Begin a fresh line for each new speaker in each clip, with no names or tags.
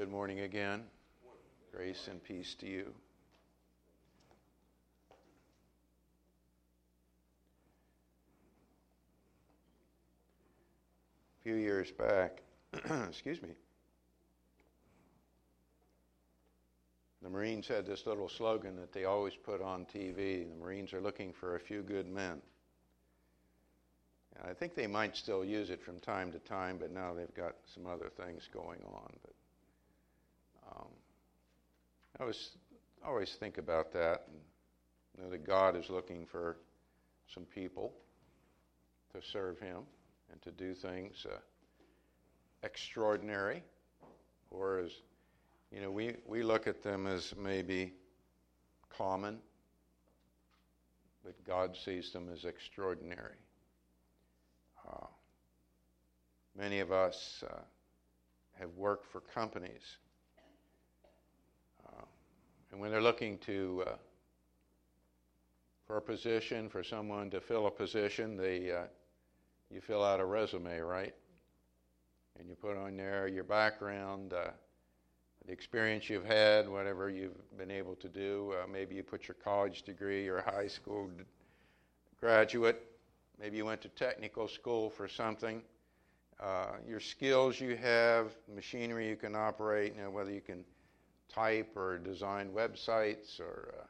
Good morning again. Grace and peace to you. A few years back, excuse me, the Marines had this little slogan that they always put on TV the Marines are looking for a few good men. And I think they might still use it from time to time, but now they've got some other things going on. But um, I always, always think about that and know that God is looking for some people to serve Him and to do things uh, extraordinary, or as you know, we, we look at them as maybe common, but God sees them as extraordinary. Uh, many of us uh, have worked for companies, and when they're looking to uh, for a position, for someone to fill a position, they uh, you fill out a resume, right? And you put on there your background, uh, the experience you've had, whatever you've been able to do. Uh, maybe you put your college degree or high school graduate. Maybe you went to technical school for something. Uh, your skills you have, machinery you can operate, you know, whether you can type or design websites or, uh,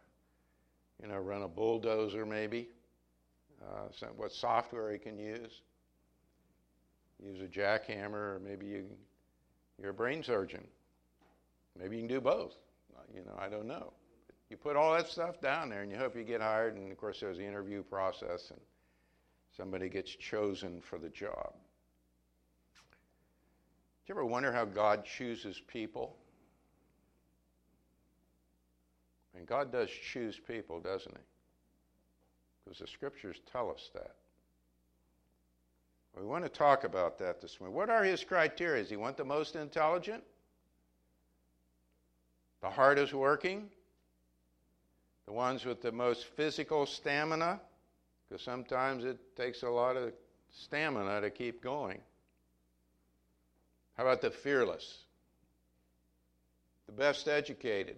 you know, run a bulldozer maybe. Uh, what software you can use use a jackhammer, or maybe you, you're a brain surgeon. Maybe you can do both. You know, I don't know. You put all that stuff down there, and you hope you get hired. And of course, there's the interview process, and somebody gets chosen for the job. Do you ever wonder how God chooses people? And God does choose people, doesn't He? Because the scriptures tell us that. We want to talk about that this morning. What are his criteria? Does he want the most intelligent? The hardest working? The ones with the most physical stamina? Because sometimes it takes a lot of stamina to keep going. How about the fearless? The best educated?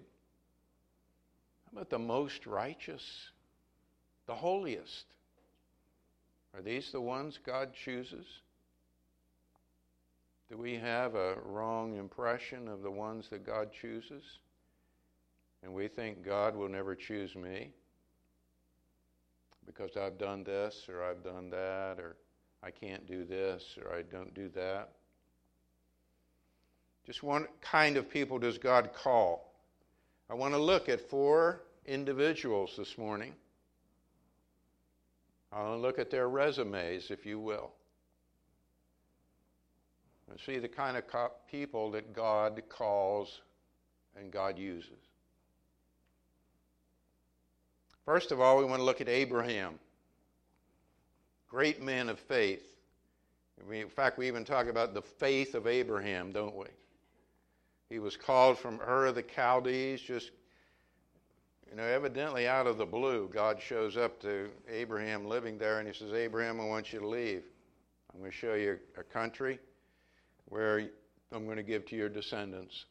About the most righteous? The holiest? Are these the ones God chooses? Do we have a wrong impression of the ones that God chooses? And we think God will never choose me because I've done this or I've done that or I can't do this or I don't do that. Just what kind of people does God call? I want to look at four individuals this morning I'll look at their resumes, if you will, and see the kind of people that God calls and God uses. First of all, we want to look at Abraham, great man of faith. In fact, we even talk about the faith of Abraham, don't we? He was called from Ur of the Chaldees, just you know, evidently out of the blue, God shows up to Abraham living there and he says, Abraham, I want you to leave. I'm going to show you a country where I'm going to give to your descendants.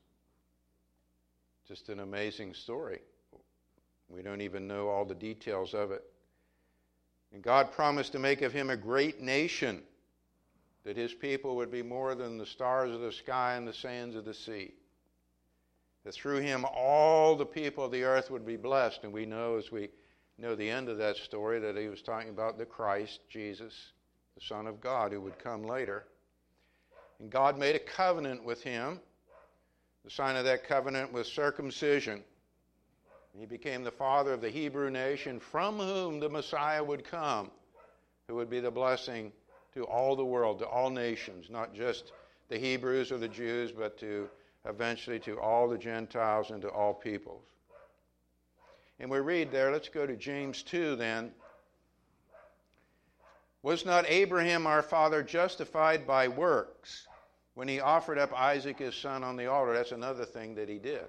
Just an amazing story. We don't even know all the details of it. And God promised to make of him a great nation, that his people would be more than the stars of the sky and the sands of the sea that through him all the people of the earth would be blessed. And we know, as we know the end of that story, that he was talking about the Christ, Jesus, the Son of God, who would come later. And God made a covenant with him. The sign of that covenant was circumcision. He became the father of the Hebrew nation, from whom the Messiah would come, who would be the blessing to all the world, to all nations, not just the Hebrews or the Jews, but to eventually to all the Gentiles and to all peoples. And we read there, let's go to James 2 then. Was not Abraham our father justified by works when he offered up Isaac his son on the altar? That's another thing that he did.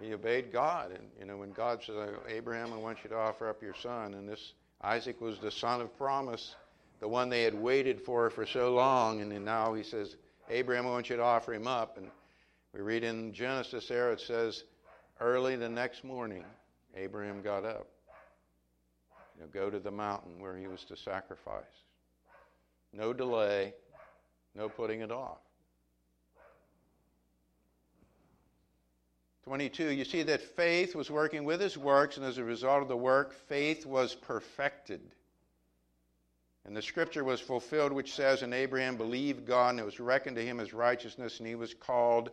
He obeyed God. And, you know, when God said, Abraham, I want you to offer up your son, and this Isaac was the son of promise, the one they had waited for for so long, and then now he says, Abraham, I want you to offer him up. And we read in Genesis there, it says, early the next morning, Abraham got up. You know, go to the mountain where he was to sacrifice. No delay, no putting it off. 22, you see that faith was working with his works, and as a result of the work, faith was perfected. And the scripture was fulfilled, which says, And Abraham believed God, and it was reckoned to him as righteousness, and he was called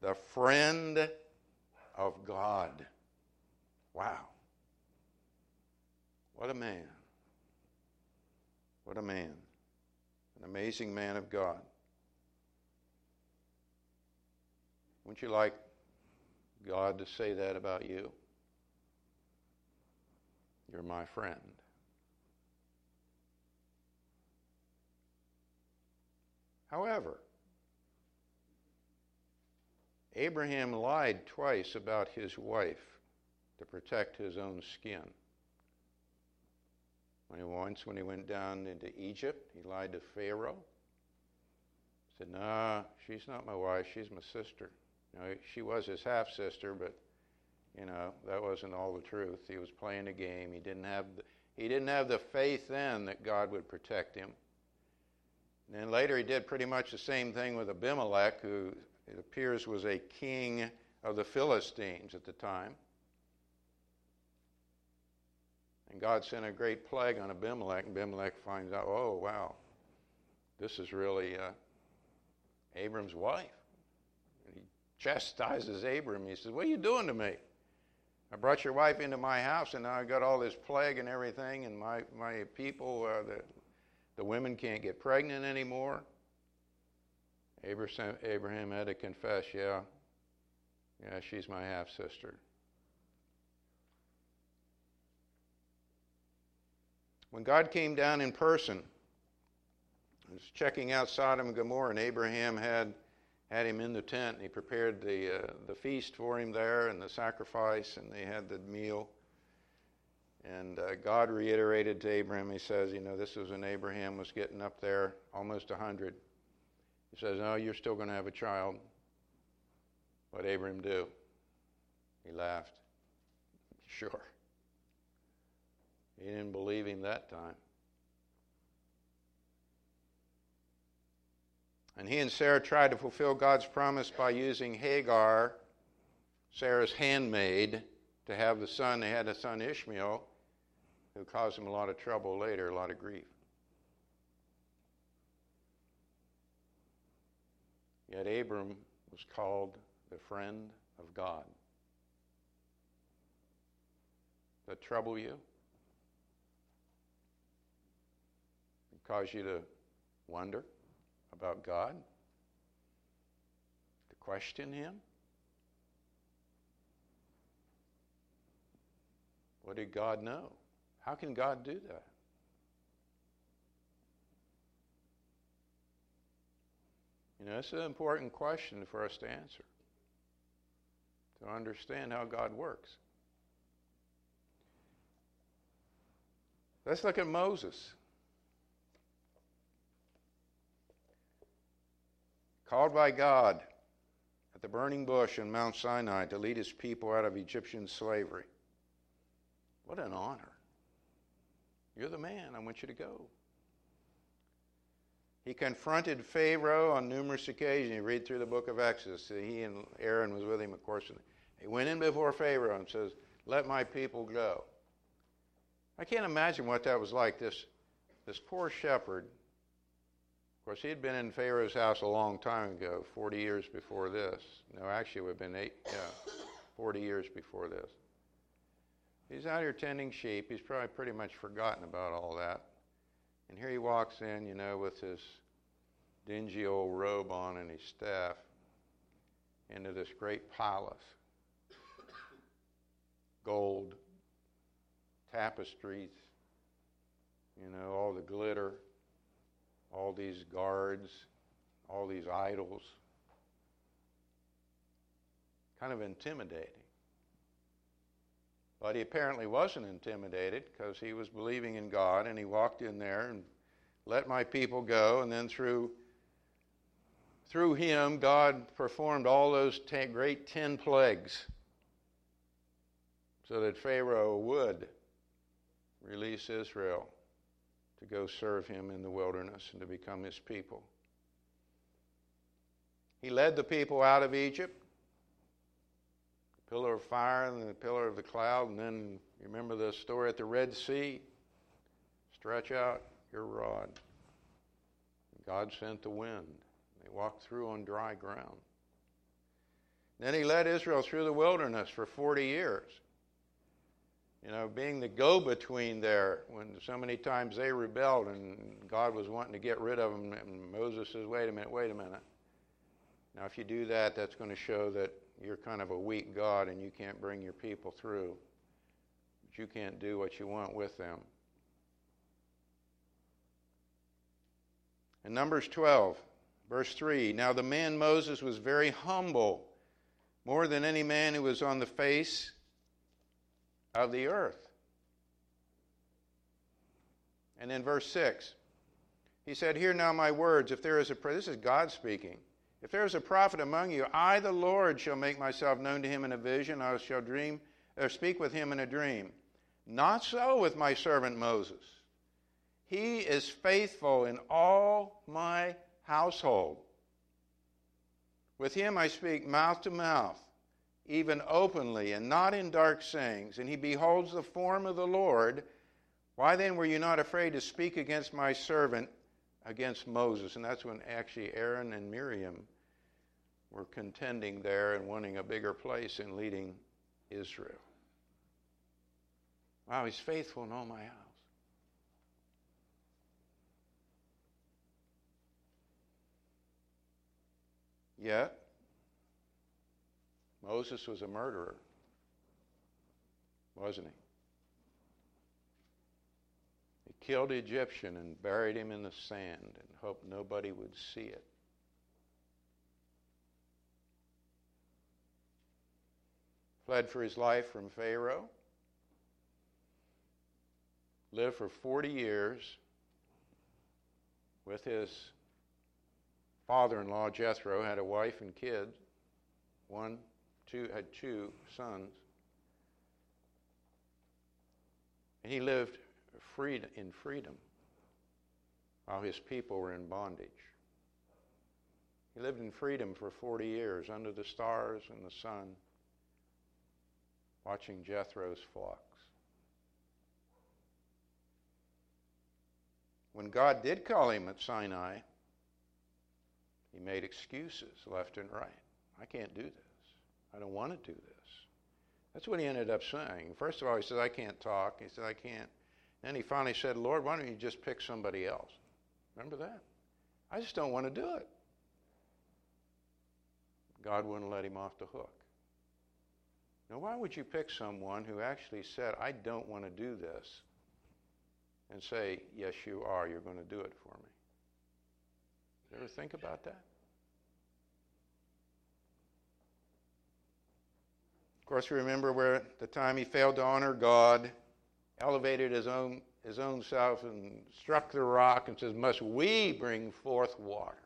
the friend of God. Wow. What a man. What a man. An amazing man of God. Wouldn't you like God to say that about you? You're my friend. However, Abraham lied twice about his wife to protect his own skin. When he, once, when he went down into Egypt, he lied to Pharaoh. He said, "Nah, she's not my wife. She's my sister." You know, she was his half sister, but you know that wasn't all the truth. He was playing a game. He didn't have the, he didn't have the faith then that God would protect him. And then later he did pretty much the same thing with Abimelech, who it appears was a king of the Philistines at the time. And God sent a great plague on Abimelech, and Abimelech finds out, oh, wow, this is really uh, Abram's wife. And he chastises Abram. He says, What are you doing to me? I brought your wife into my house, and now I've got all this plague and everything, and my, my people, uh, the, the women can't get pregnant anymore. Abraham, Abraham had to confess, yeah, yeah, she's my half sister. When God came down in person, was checking out Sodom and Gomorrah, and Abraham had had him in the tent, and he prepared the uh, the feast for him there, and the sacrifice, and they had the meal. And uh, God reiterated to Abraham, He says, you know, this was when Abraham was getting up there, almost a hundred. He says, no, you're still going to have a child. What Abraham do? He laughed. Sure. He didn't believe him that time. And he and Sarah tried to fulfill God's promise by using Hagar, Sarah's handmaid, to have the son. They had a son, Ishmael, who caused him a lot of trouble later, a lot of grief. Yet Abram was called the friend of God. That trouble you? cause you to wonder about God? To question Him? What did God know? How can God do that? You know, it's an important question for us to answer, to understand how God works. Let's look at Moses. called by God at the burning bush in Mount Sinai to lead his people out of Egyptian slavery. What an honor. You're the man. I want you to go. He confronted Pharaoh on numerous occasions. You read through the book of Exodus. He and Aaron was with him, of course. He went in before Pharaoh and says, Let my people go. I can't imagine what that was like. This, this poor shepherd of course, he had been in Pharaoh's house a long time ago, 40 years before this. No, actually, it would have been eight, yeah, 40 years before this. He's out here tending sheep. He's probably pretty much forgotten about all that. And here he walks in, you know, with his dingy old robe on and his staff into this great palace. Gold, tapestries, you know, all the glitter all these guards, all these idols. Kind of intimidating. But he apparently wasn't intimidated because he was believing in God and he walked in there and let my people go. And then through through him, God performed all those ten, great ten plagues so that Pharaoh would release Israel to go serve him in the wilderness and to become his people. He led the people out of Egypt, pillar of fire and the pillar of the cloud, and then you remember the story at the Red Sea? Stretch out your rod. God sent the wind. They walked through on dry ground. Then he led Israel through the wilderness for 40 years you know, being the go between there when so many times they rebelled and God was wanting to get rid of them. And Moses says, wait a minute, wait a minute. Now, if you do that, that's going to show that you're kind of a weak God and you can't bring your people through. But you can't do what you want with them. In Numbers 12, verse 3 Now the man Moses was very humble, more than any man who was on the face of the earth. And then verse 6, he said, Hear now my words. If there is a, prayer, this is God speaking. If there is a prophet among you, I, the Lord, shall make myself known to him in a vision. I shall dream, or speak with him in a dream. Not so with my servant Moses. He is faithful in all my household. With him I speak mouth to mouth even openly, and not in dark sayings, and he beholds the form of the Lord, why then were you not afraid to speak against my servant, against Moses? And that's when actually Aaron and Miriam were contending there and wanting a bigger place in leading Israel. Wow, he's faithful in all my house. Yet, Moses was a murderer, wasn't he? Killed the Egyptian and buried him in the sand and hoped nobody would see it. Fled for his life from Pharaoh. Lived for 40 years with his father in law, Jethro, had a wife and kids. One two, had two sons. And he lived freed, in freedom while his people were in bondage. He lived in freedom for 40 years under the stars and the sun, watching Jethro's flocks. When God did call him at Sinai, he made excuses left and right. I can't do this. I don't want to do this. That's what he ended up saying. First of all, he said, I can't talk. He said, I can't. Then he finally said, Lord, why don't you just pick somebody else? Remember that? I just don't want to do it. God wouldn't let him off the hook. Now, why would you pick someone who actually said, I don't want to do this, and say, Yes, you are, you're going to do it for me? You ever think about that? Of course, we remember where the time he failed to honor God, elevated his own, his own self, and struck the rock and says, Must we bring forth water?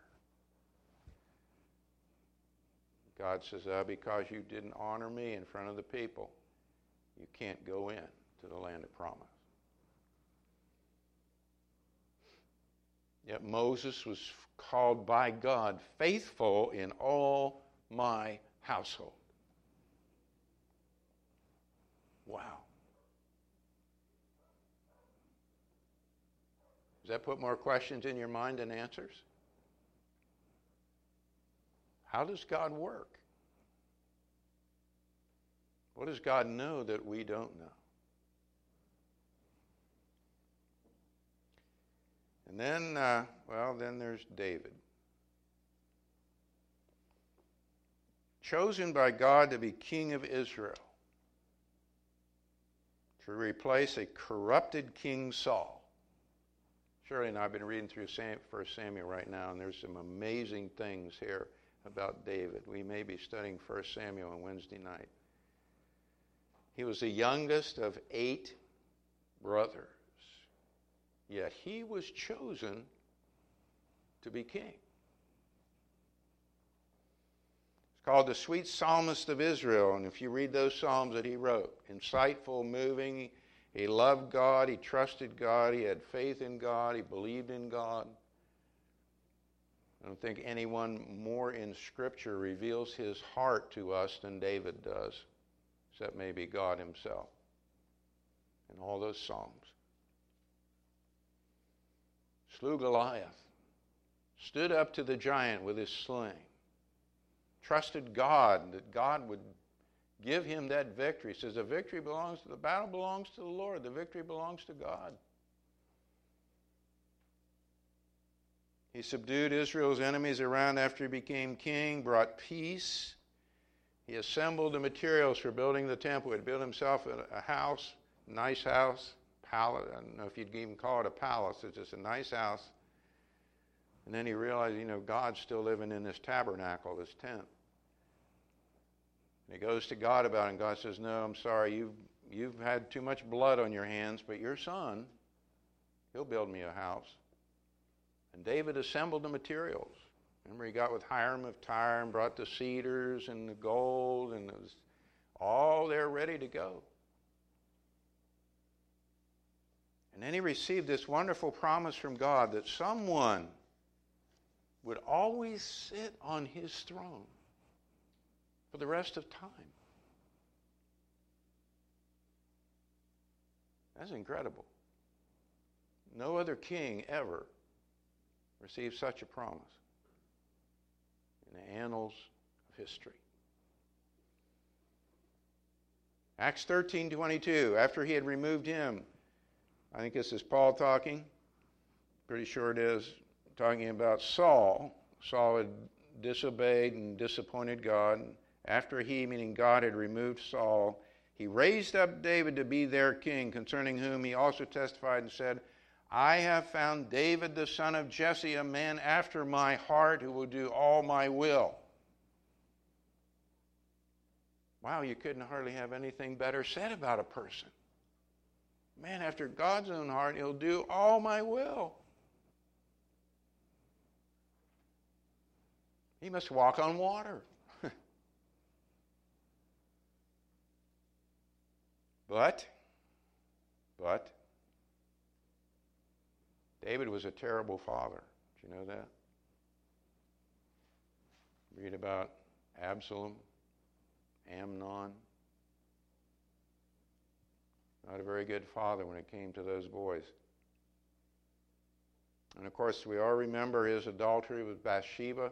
God says, uh, Because you didn't honor me in front of the people, you can't go in to the land of promise. Yet Moses was called by God faithful in all my household. Wow. That put more questions in your mind than answers? How does God work? What does God know that we don't know? And then, uh, well, then there's David. Chosen by God to be king of Israel to replace a corrupted King Saul. Shirley and I have been reading through First Samuel right now, and there's some amazing things here about David. We may be studying First Samuel on Wednesday night. He was the youngest of eight brothers, yet he was chosen to be king. It's called the Sweet Psalmist of Israel. And if you read those psalms that he wrote, insightful, moving, he loved God, he trusted God, he had faith in God, he believed in God. I don't think anyone more in Scripture reveals his heart to us than David does, except maybe God himself in all those Psalms. Slew Goliath, stood up to the giant with his sling, trusted God that God would give him that victory. He says the victory belongs to the battle belongs to the Lord. The victory belongs to God. He subdued Israel's enemies around after he became king, brought peace. He assembled the materials for building the temple. He built himself a house, nice house, palace. I don't know if you'd even call it a palace. It's just a nice house. And then he realized, you know, God's still living in this tabernacle, this tent. And he goes to God about it, and God says, No, I'm sorry, you've, you've had too much blood on your hands, but your son, he'll build me a house. And David assembled the materials. Remember, he got with Hiram of Tyre and brought the cedars and the gold, and it was all there ready to go. And then he received this wonderful promise from God that someone would always sit on his throne for the rest of time. That's incredible. No other king ever received such a promise in the annals of history. Acts 13:22 after he had removed him I think this is Paul talking pretty sure it is talking about Saul Saul had disobeyed and disappointed God after he meaning God had removed Saul he raised up David to be their king concerning whom he also testified and said I have found David the son of Jesse, a man after my heart who will do all my will. Wow, you couldn't hardly have anything better said about a person. Man after God's own heart, he'll do all my will. He must walk on water. But, but, David was a terrible father. Do you know that? Read about Absalom, Amnon. Not a very good father when it came to those boys. And of course, we all remember his adultery with Bathsheba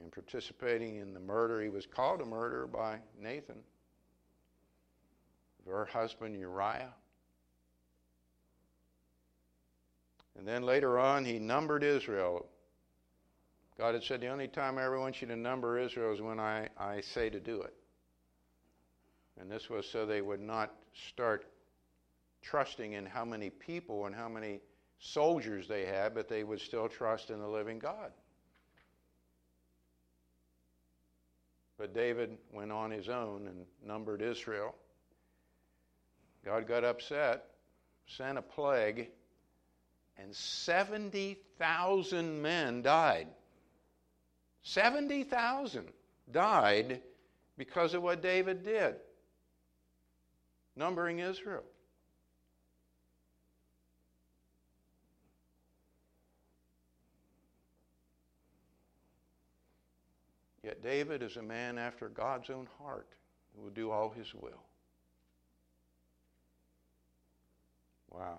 and participating in the murder. He was called a murderer by Nathan her husband Uriah. And then later on, he numbered Israel. God had said, The only time I ever want you to number Israel is when I, I say to do it. And this was so they would not start trusting in how many people and how many soldiers they had, but they would still trust in the living God. But David went on his own and numbered Israel. God got upset, sent a plague and 70,000 men died. 70,000 died because of what David did, numbering Israel. Yet David is a man after God's own heart who will do all his will. Wow.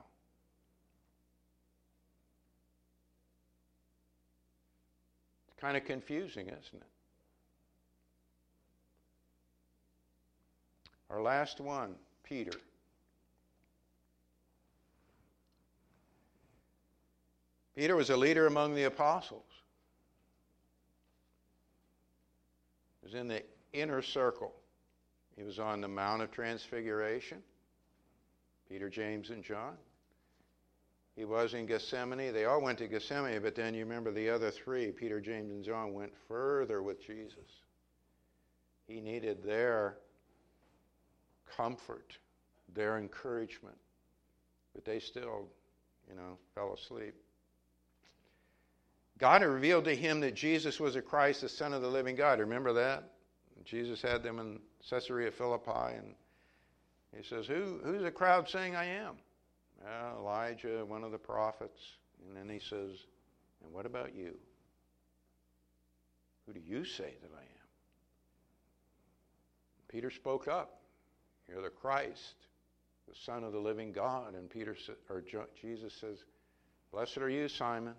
It's kind of confusing, isn't it? Our last one, Peter. Peter was a leader among the apostles. He was in the inner circle. He was on the Mount of Transfiguration. Peter, James, and John. He was in Gethsemane. They all went to Gethsemane, but then you remember the other three, Peter, James, and John, went further with Jesus. He needed their comfort, their encouragement, but they still, you know, fell asleep. God revealed to him that Jesus was a Christ, the Son of the living God. Remember that? Jesus had them in Caesarea Philippi, and he says, Who, Who's the crowd saying I am? Well, Elijah, one of the prophets. And then he says, And what about you? Who do you say that I am? Peter spoke up. You're the Christ, the Son of the living God. And Peter or Jesus says, Blessed are you, Simon.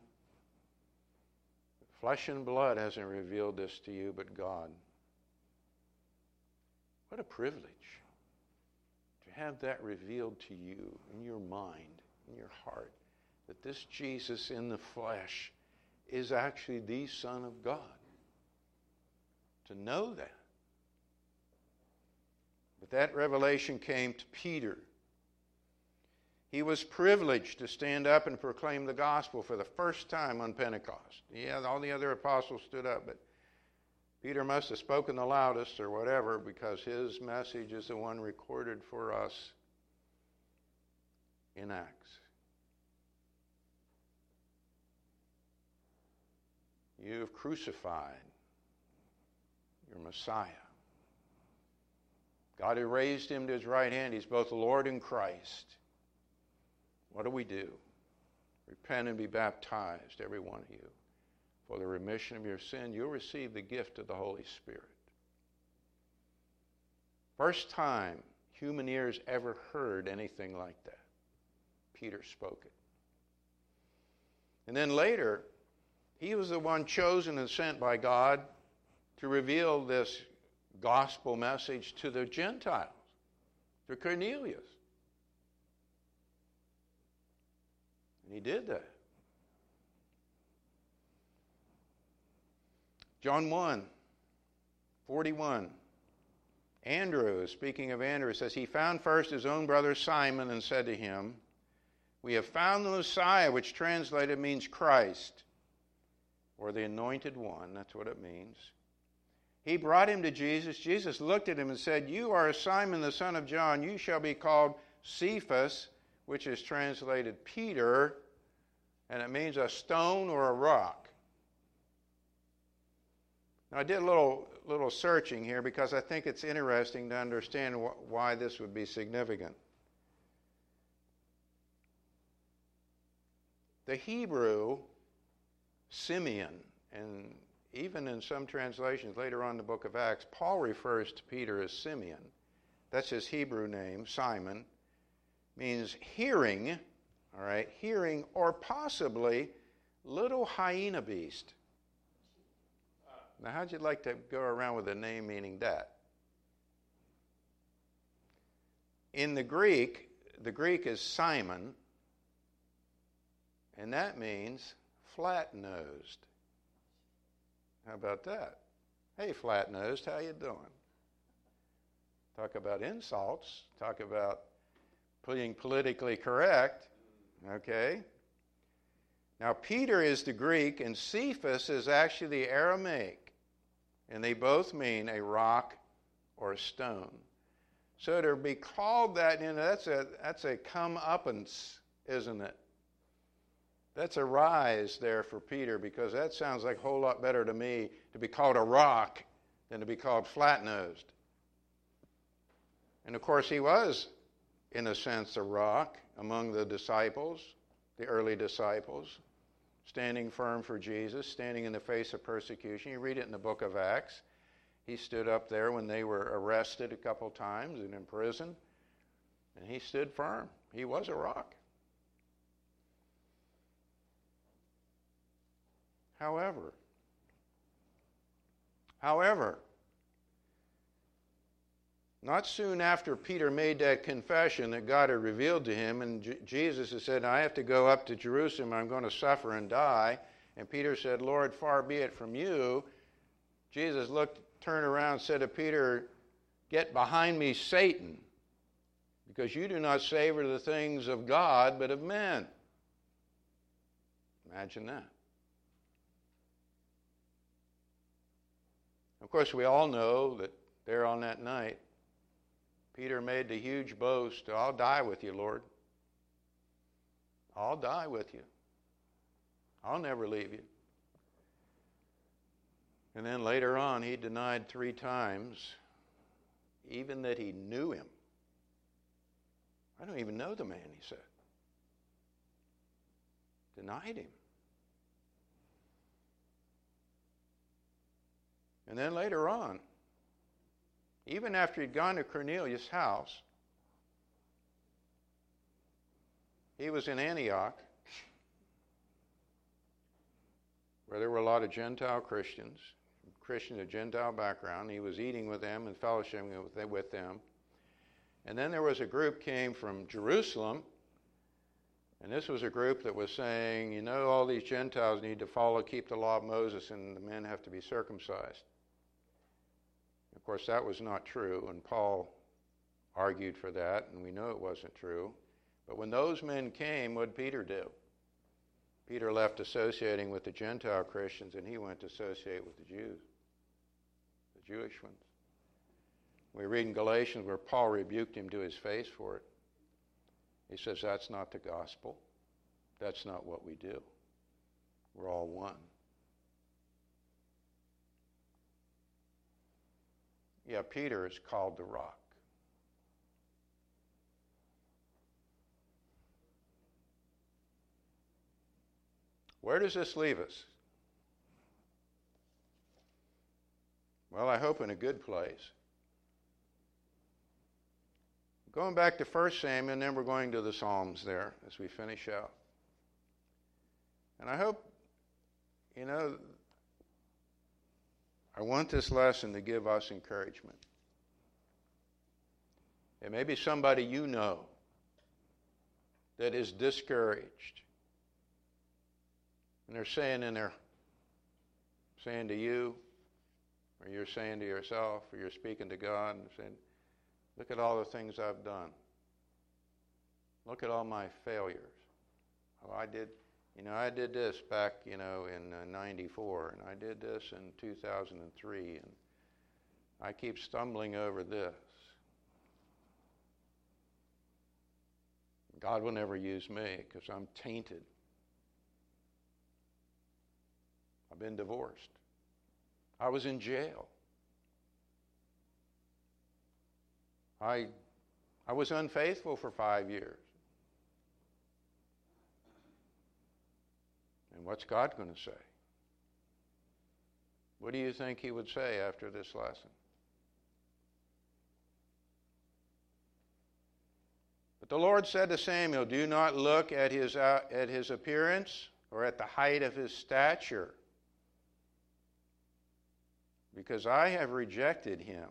Flesh and blood hasn't revealed this to you, but God. What a privilege have that revealed to you in your mind, in your heart, that this Jesus in the flesh is actually the Son of God. To know that. But that revelation came to Peter. He was privileged to stand up and proclaim the gospel for the first time on Pentecost. Yeah, all the other apostles stood up, but Peter must have spoken the loudest or whatever because his message is the one recorded for us in Acts. You have crucified your Messiah. God had raised him to his right hand. He's both Lord and Christ. What do we do? Repent and be baptized, every one of you, for the remission of your sin. You'll receive the gift of the Holy Spirit. First time human ears ever heard anything like that. Peter spoke it. And then later, he was the one chosen and sent by God to reveal this gospel message to the Gentiles, to Cornelius. And he did that. John 1, 41. Andrew, speaking of Andrew, says, He found first his own brother Simon and said to him, We have found the Messiah, which translated means Christ, or the anointed one. That's what it means. He brought him to Jesus. Jesus looked at him and said, You are Simon the son of John. You shall be called Cephas, which is translated Peter, and it means a stone or a rock. Now, I did a little, little searching here because I think it's interesting to understand wh- why this would be significant. The Hebrew Simeon, and even in some translations later on in the book of Acts, Paul refers to Peter as Simeon. That's his Hebrew name, Simon, means hearing, all right, hearing, or possibly little hyena beast. Now, how'd you like to go around with a name meaning that? In the Greek, the Greek is Simon, and that means flat nosed. How about that? Hey, flat nosed, how you doing? Talk about insults. Talk about being politically correct. Okay? Now, Peter is the Greek, and Cephas is actually the Aramaic. And they both mean a rock or a stone. So to be called that, you know, that's a, that's a comeuppance, isn't it? That's a rise there for Peter because that sounds like a whole lot better to me to be called a rock than to be called flat nosed. And of course, he was, in a sense, a rock among the disciples, the early disciples, standing firm for Jesus, standing in the face of persecution. You read it in the book of Acts. He stood up there when they were arrested a couple times and in prison, and he stood firm. He was a rock. However, however, not soon after Peter made that confession that God had revealed to him, and J- Jesus had said, I have to go up to Jerusalem, I'm going to suffer and die. And Peter said, Lord, far be it from you. Jesus looked, turned around, said to Peter, Get behind me, Satan, because you do not savor the things of God, but of men. Imagine that. Of course, we all know that there on that night, Peter made the huge boast I'll die with you, Lord. I'll die with you. I'll never leave you. And then later on, he denied three times, even that he knew him. I don't even know the man, he said. Denied him. And then later on, even after he'd gone to Cornelius' house, he was in Antioch, where there were a lot of Gentile Christians, Christian of Gentile background. He was eating with them and fellowshipping with them. And then there was a group came from Jerusalem, and this was a group that was saying, you know, all these Gentiles need to follow, keep the law of Moses, and the men have to be circumcised. Of course, that was not true, and Paul argued for that, and we know it wasn't true. But when those men came, what did Peter do? Peter left associating with the Gentile Christians, and he went to associate with the Jews, the Jewish ones. We read in Galatians where Paul rebuked him to his face for it. He says, That's not the gospel. That's not what we do. We're all one. Yeah, Peter is called the rock. Where does this leave us? Well, I hope in a good place. Going back to 1 Samuel, and then we're going to the Psalms there as we finish out. And I hope, you know, I want this lesson to give us encouragement. It may be somebody you know that is discouraged. And they're saying in their saying to you, or you're saying to yourself, or you're speaking to God and saying, Look at all the things I've done. Look at all my failures. Oh, I did you know, I did this back, you know, in uh, 94, and I did this in 2003, and I keep stumbling over this. God will never use me because I'm tainted. I've been divorced. I was in jail. I, I was unfaithful for five years. What's God going to say? What do you think he would say after this lesson? But the Lord said to Samuel, Do not look at his, uh, at his appearance or at the height of his stature, because I have rejected him.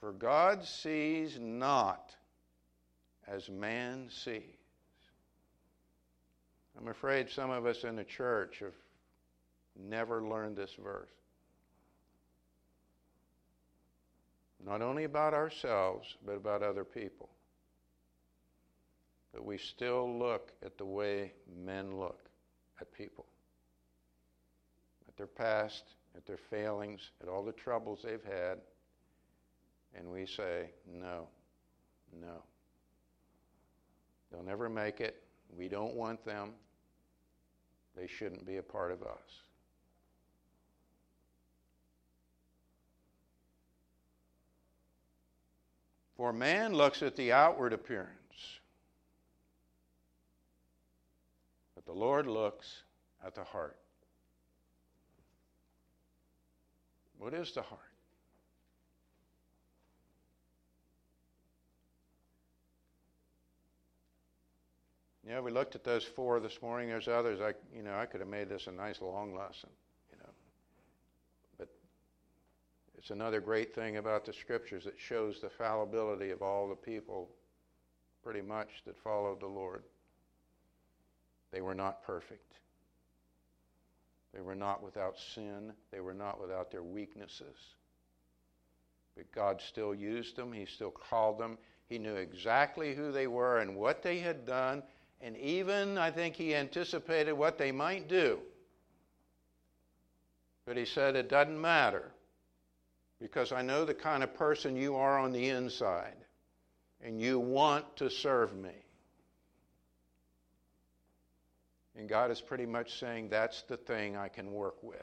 For God sees not as man sees. I'm afraid some of us in the church have never learned this verse. Not only about ourselves, but about other people. But we still look at the way men look at people, at their past, at their failings, at all the troubles they've had, and we say, no, no. They'll never make it. We don't want them. They shouldn't be a part of us. For man looks at the outward appearance, but the Lord looks at the heart. What is the heart? Yeah, we looked at those four this morning. There's others. I, you know, I could have made this a nice long lesson, you know. But it's another great thing about the scriptures that shows the fallibility of all the people, pretty much, that followed the Lord. They were not perfect. They were not without sin. They were not without their weaknesses. But God still used them. He still called them. He knew exactly who they were and what they had done and even, I think, he anticipated what they might do. But he said, It doesn't matter because I know the kind of person you are on the inside, and you want to serve me. And God is pretty much saying, That's the thing I can work with.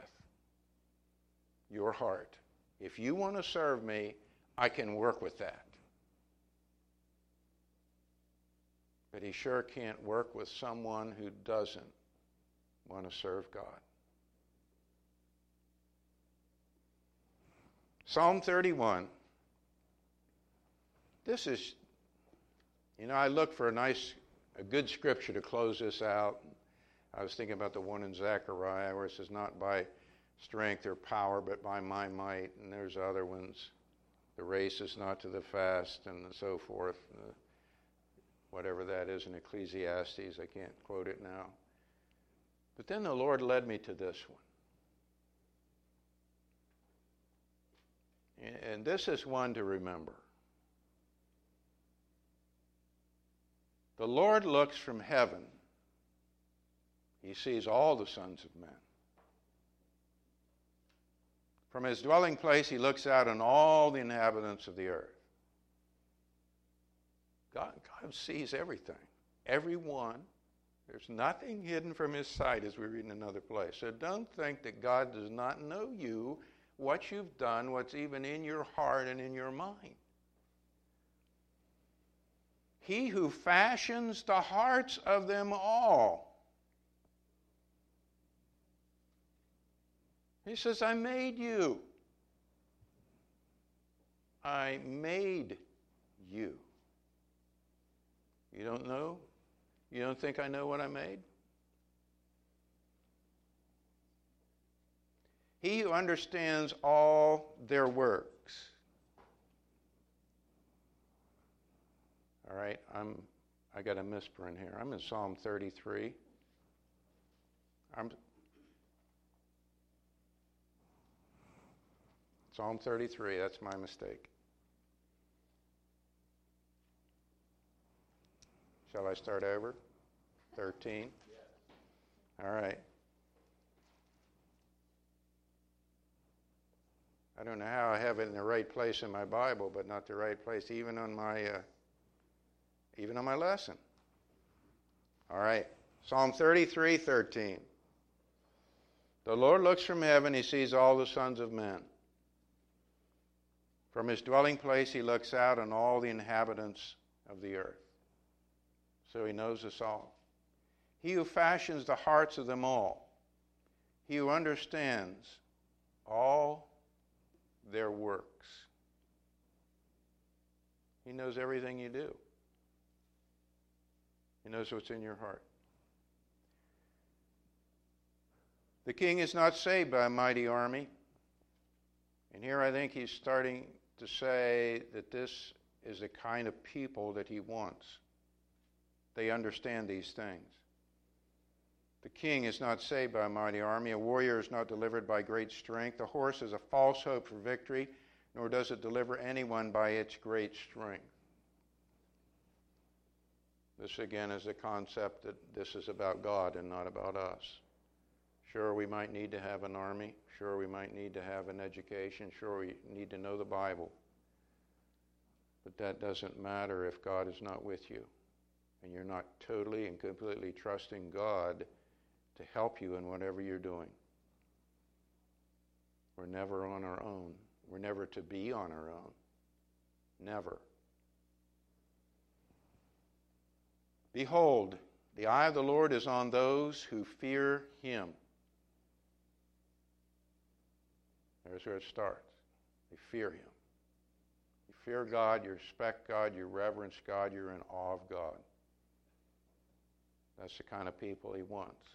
your heart. If you want to serve me, I can work with that. But he sure can't work with someone who doesn't want to serve God. Psalm 31. This is, you know, I look for a nice, a good scripture to close this out. I was thinking about the one in Zechariah where it says, Not by strength or power, but by my might. And there's other ones. The race is not to the fast, and so forth. Whatever that is in Ecclesiastes, I can't quote it now. But then the Lord led me to this one. And this is one to remember. The Lord looks from heaven. He sees all the sons of men. From his dwelling place, he looks out on all the inhabitants of the earth. God, God sees everything, everyone. There's nothing hidden from his sight, as we read in another place. So don't think that God does not know you, what you've done, what's even in your heart and in your mind. He who fashions the hearts of them all. He says, I made you. I made you. You don't know? You don't think I know what I made? He who understands all their works. All right, I'm I got a misprint here. I'm in Psalm 33. I'm Psalm 33, that's my mistake. Shall I start over? 13? All right. I don't know how I have it in the right place in my Bible, but not the right place, even on my, uh, even on my lesson. All right. Psalm 33, 13. The Lord looks from heaven, he sees all the sons of men. From his dwelling place, he looks out on all the inhabitants of the earth so he knows us all. He who fashions the hearts of them all, he who understands all their works. He knows everything you do. He knows what's in your heart. The king is not saved by a mighty army. And here I think he's starting to say that this is the kind of people that he wants. They understand these things. The king is not saved by a mighty army. A warrior is not delivered by great strength. A horse is a false hope for victory, nor does it deliver anyone by its great strength. This again is a concept that this is about God and not about us. Sure, we might need to have an army. Sure, we might need to have an education. Sure, we need to know the Bible. But that doesn't matter if God is not with you and you're not totally and completely trusting God to help you in whatever you're doing. We're never on our own. We're never to be on our own. Never. Behold, the eye of the Lord is on those who fear him. There's where it starts. They fear him. You fear God, you respect God, you reverence God, you're in awe of God. That's the kind of people he wants.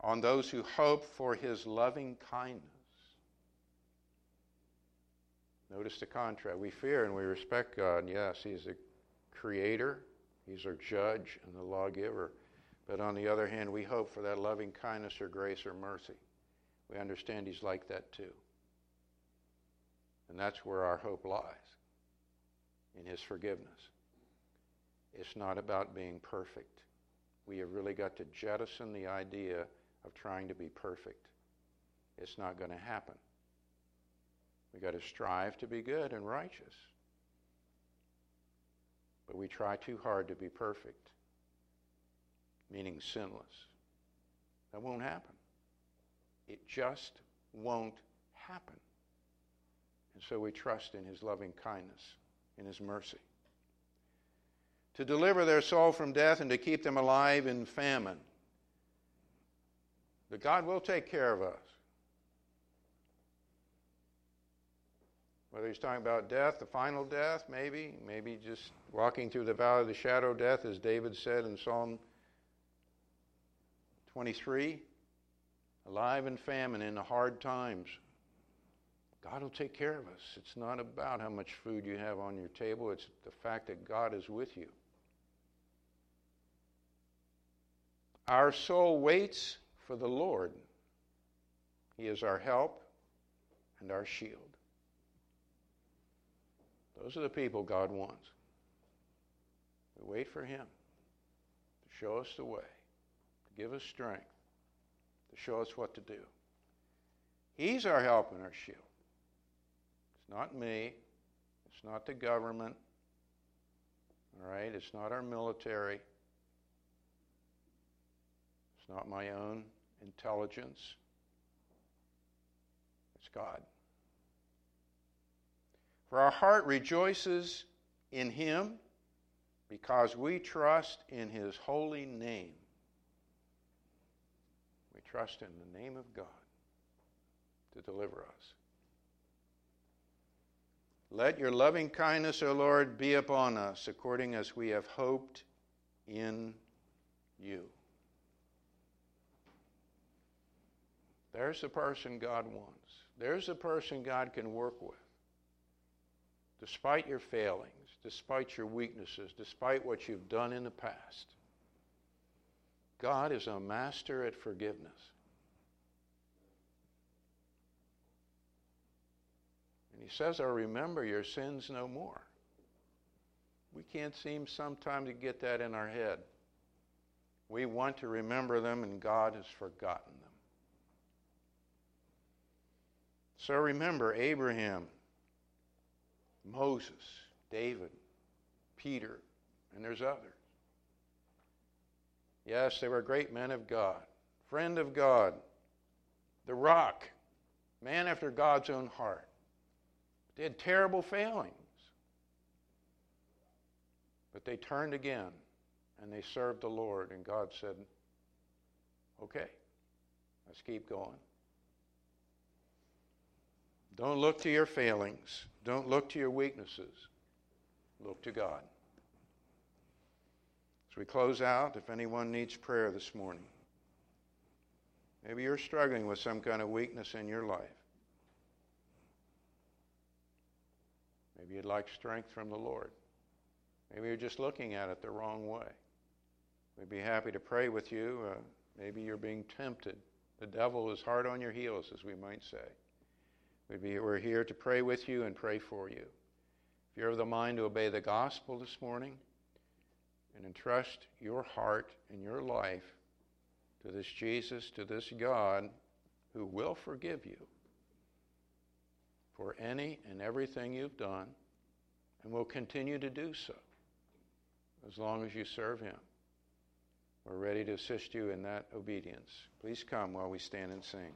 On those who hope for his loving kindness. Notice the contrast. We fear and we respect God. Yes, he's a creator, he's our judge and the lawgiver. But on the other hand, we hope for that loving kindness or grace or mercy. We understand he's like that too. And that's where our hope lies in his forgiveness. It's not about being perfect. We have really got to jettison the idea of trying to be perfect. It's not going to happen. We've got to strive to be good and righteous. But we try too hard to be perfect, meaning sinless. That won't happen. It just won't happen. And so we trust in His loving kindness, in His mercy. To deliver their soul from death and to keep them alive in famine. But God will take care of us. Whether he's talking about death, the final death, maybe, maybe just walking through the valley of the shadow of death, as David said in Psalm 23 alive in famine in the hard times. God will take care of us. It's not about how much food you have on your table, it's the fact that God is with you. Our soul waits for the Lord. He is our help and our shield. Those are the people God wants. We wait for Him to show us the way, to give us strength, to show us what to do. He's our help and our shield. It's not me. It's not the government. All right? It's not our military. Not my own intelligence. It's God. For our heart rejoices in Him because we trust in His holy name. We trust in the name of God to deliver us. Let your loving kindness, O Lord, be upon us according as we have hoped in you. There's the person God wants. There's the person God can work with. Despite your failings, despite your weaknesses, despite what you've done in the past, God is a master at forgiveness. And He says, I'll remember your sins no more. We can't seem sometimes to get that in our head. We want to remember them, and God has forgotten them. So remember Abraham, Moses, David, Peter, and there's others. Yes, they were great men of God, friend of God, the rock, man after God's own heart. They had terrible failings. But they turned again and they served the Lord, and God said, Okay, let's keep going. Don't look to your failings. Don't look to your weaknesses. Look to God. As we close out, if anyone needs prayer this morning, maybe you're struggling with some kind of weakness in your life. Maybe you'd like strength from the Lord. Maybe you're just looking at it the wrong way. We'd be happy to pray with you. Uh, maybe you're being tempted. The devil is hard on your heels, as we might say. Be, we're here to pray with you and pray for you. If you're of the mind to obey the gospel this morning and entrust your heart and your life to this Jesus, to this God who will forgive you for any and everything you've done and will continue to do so as long as you serve Him. We're ready to assist you in that obedience. Please come while we stand and sing.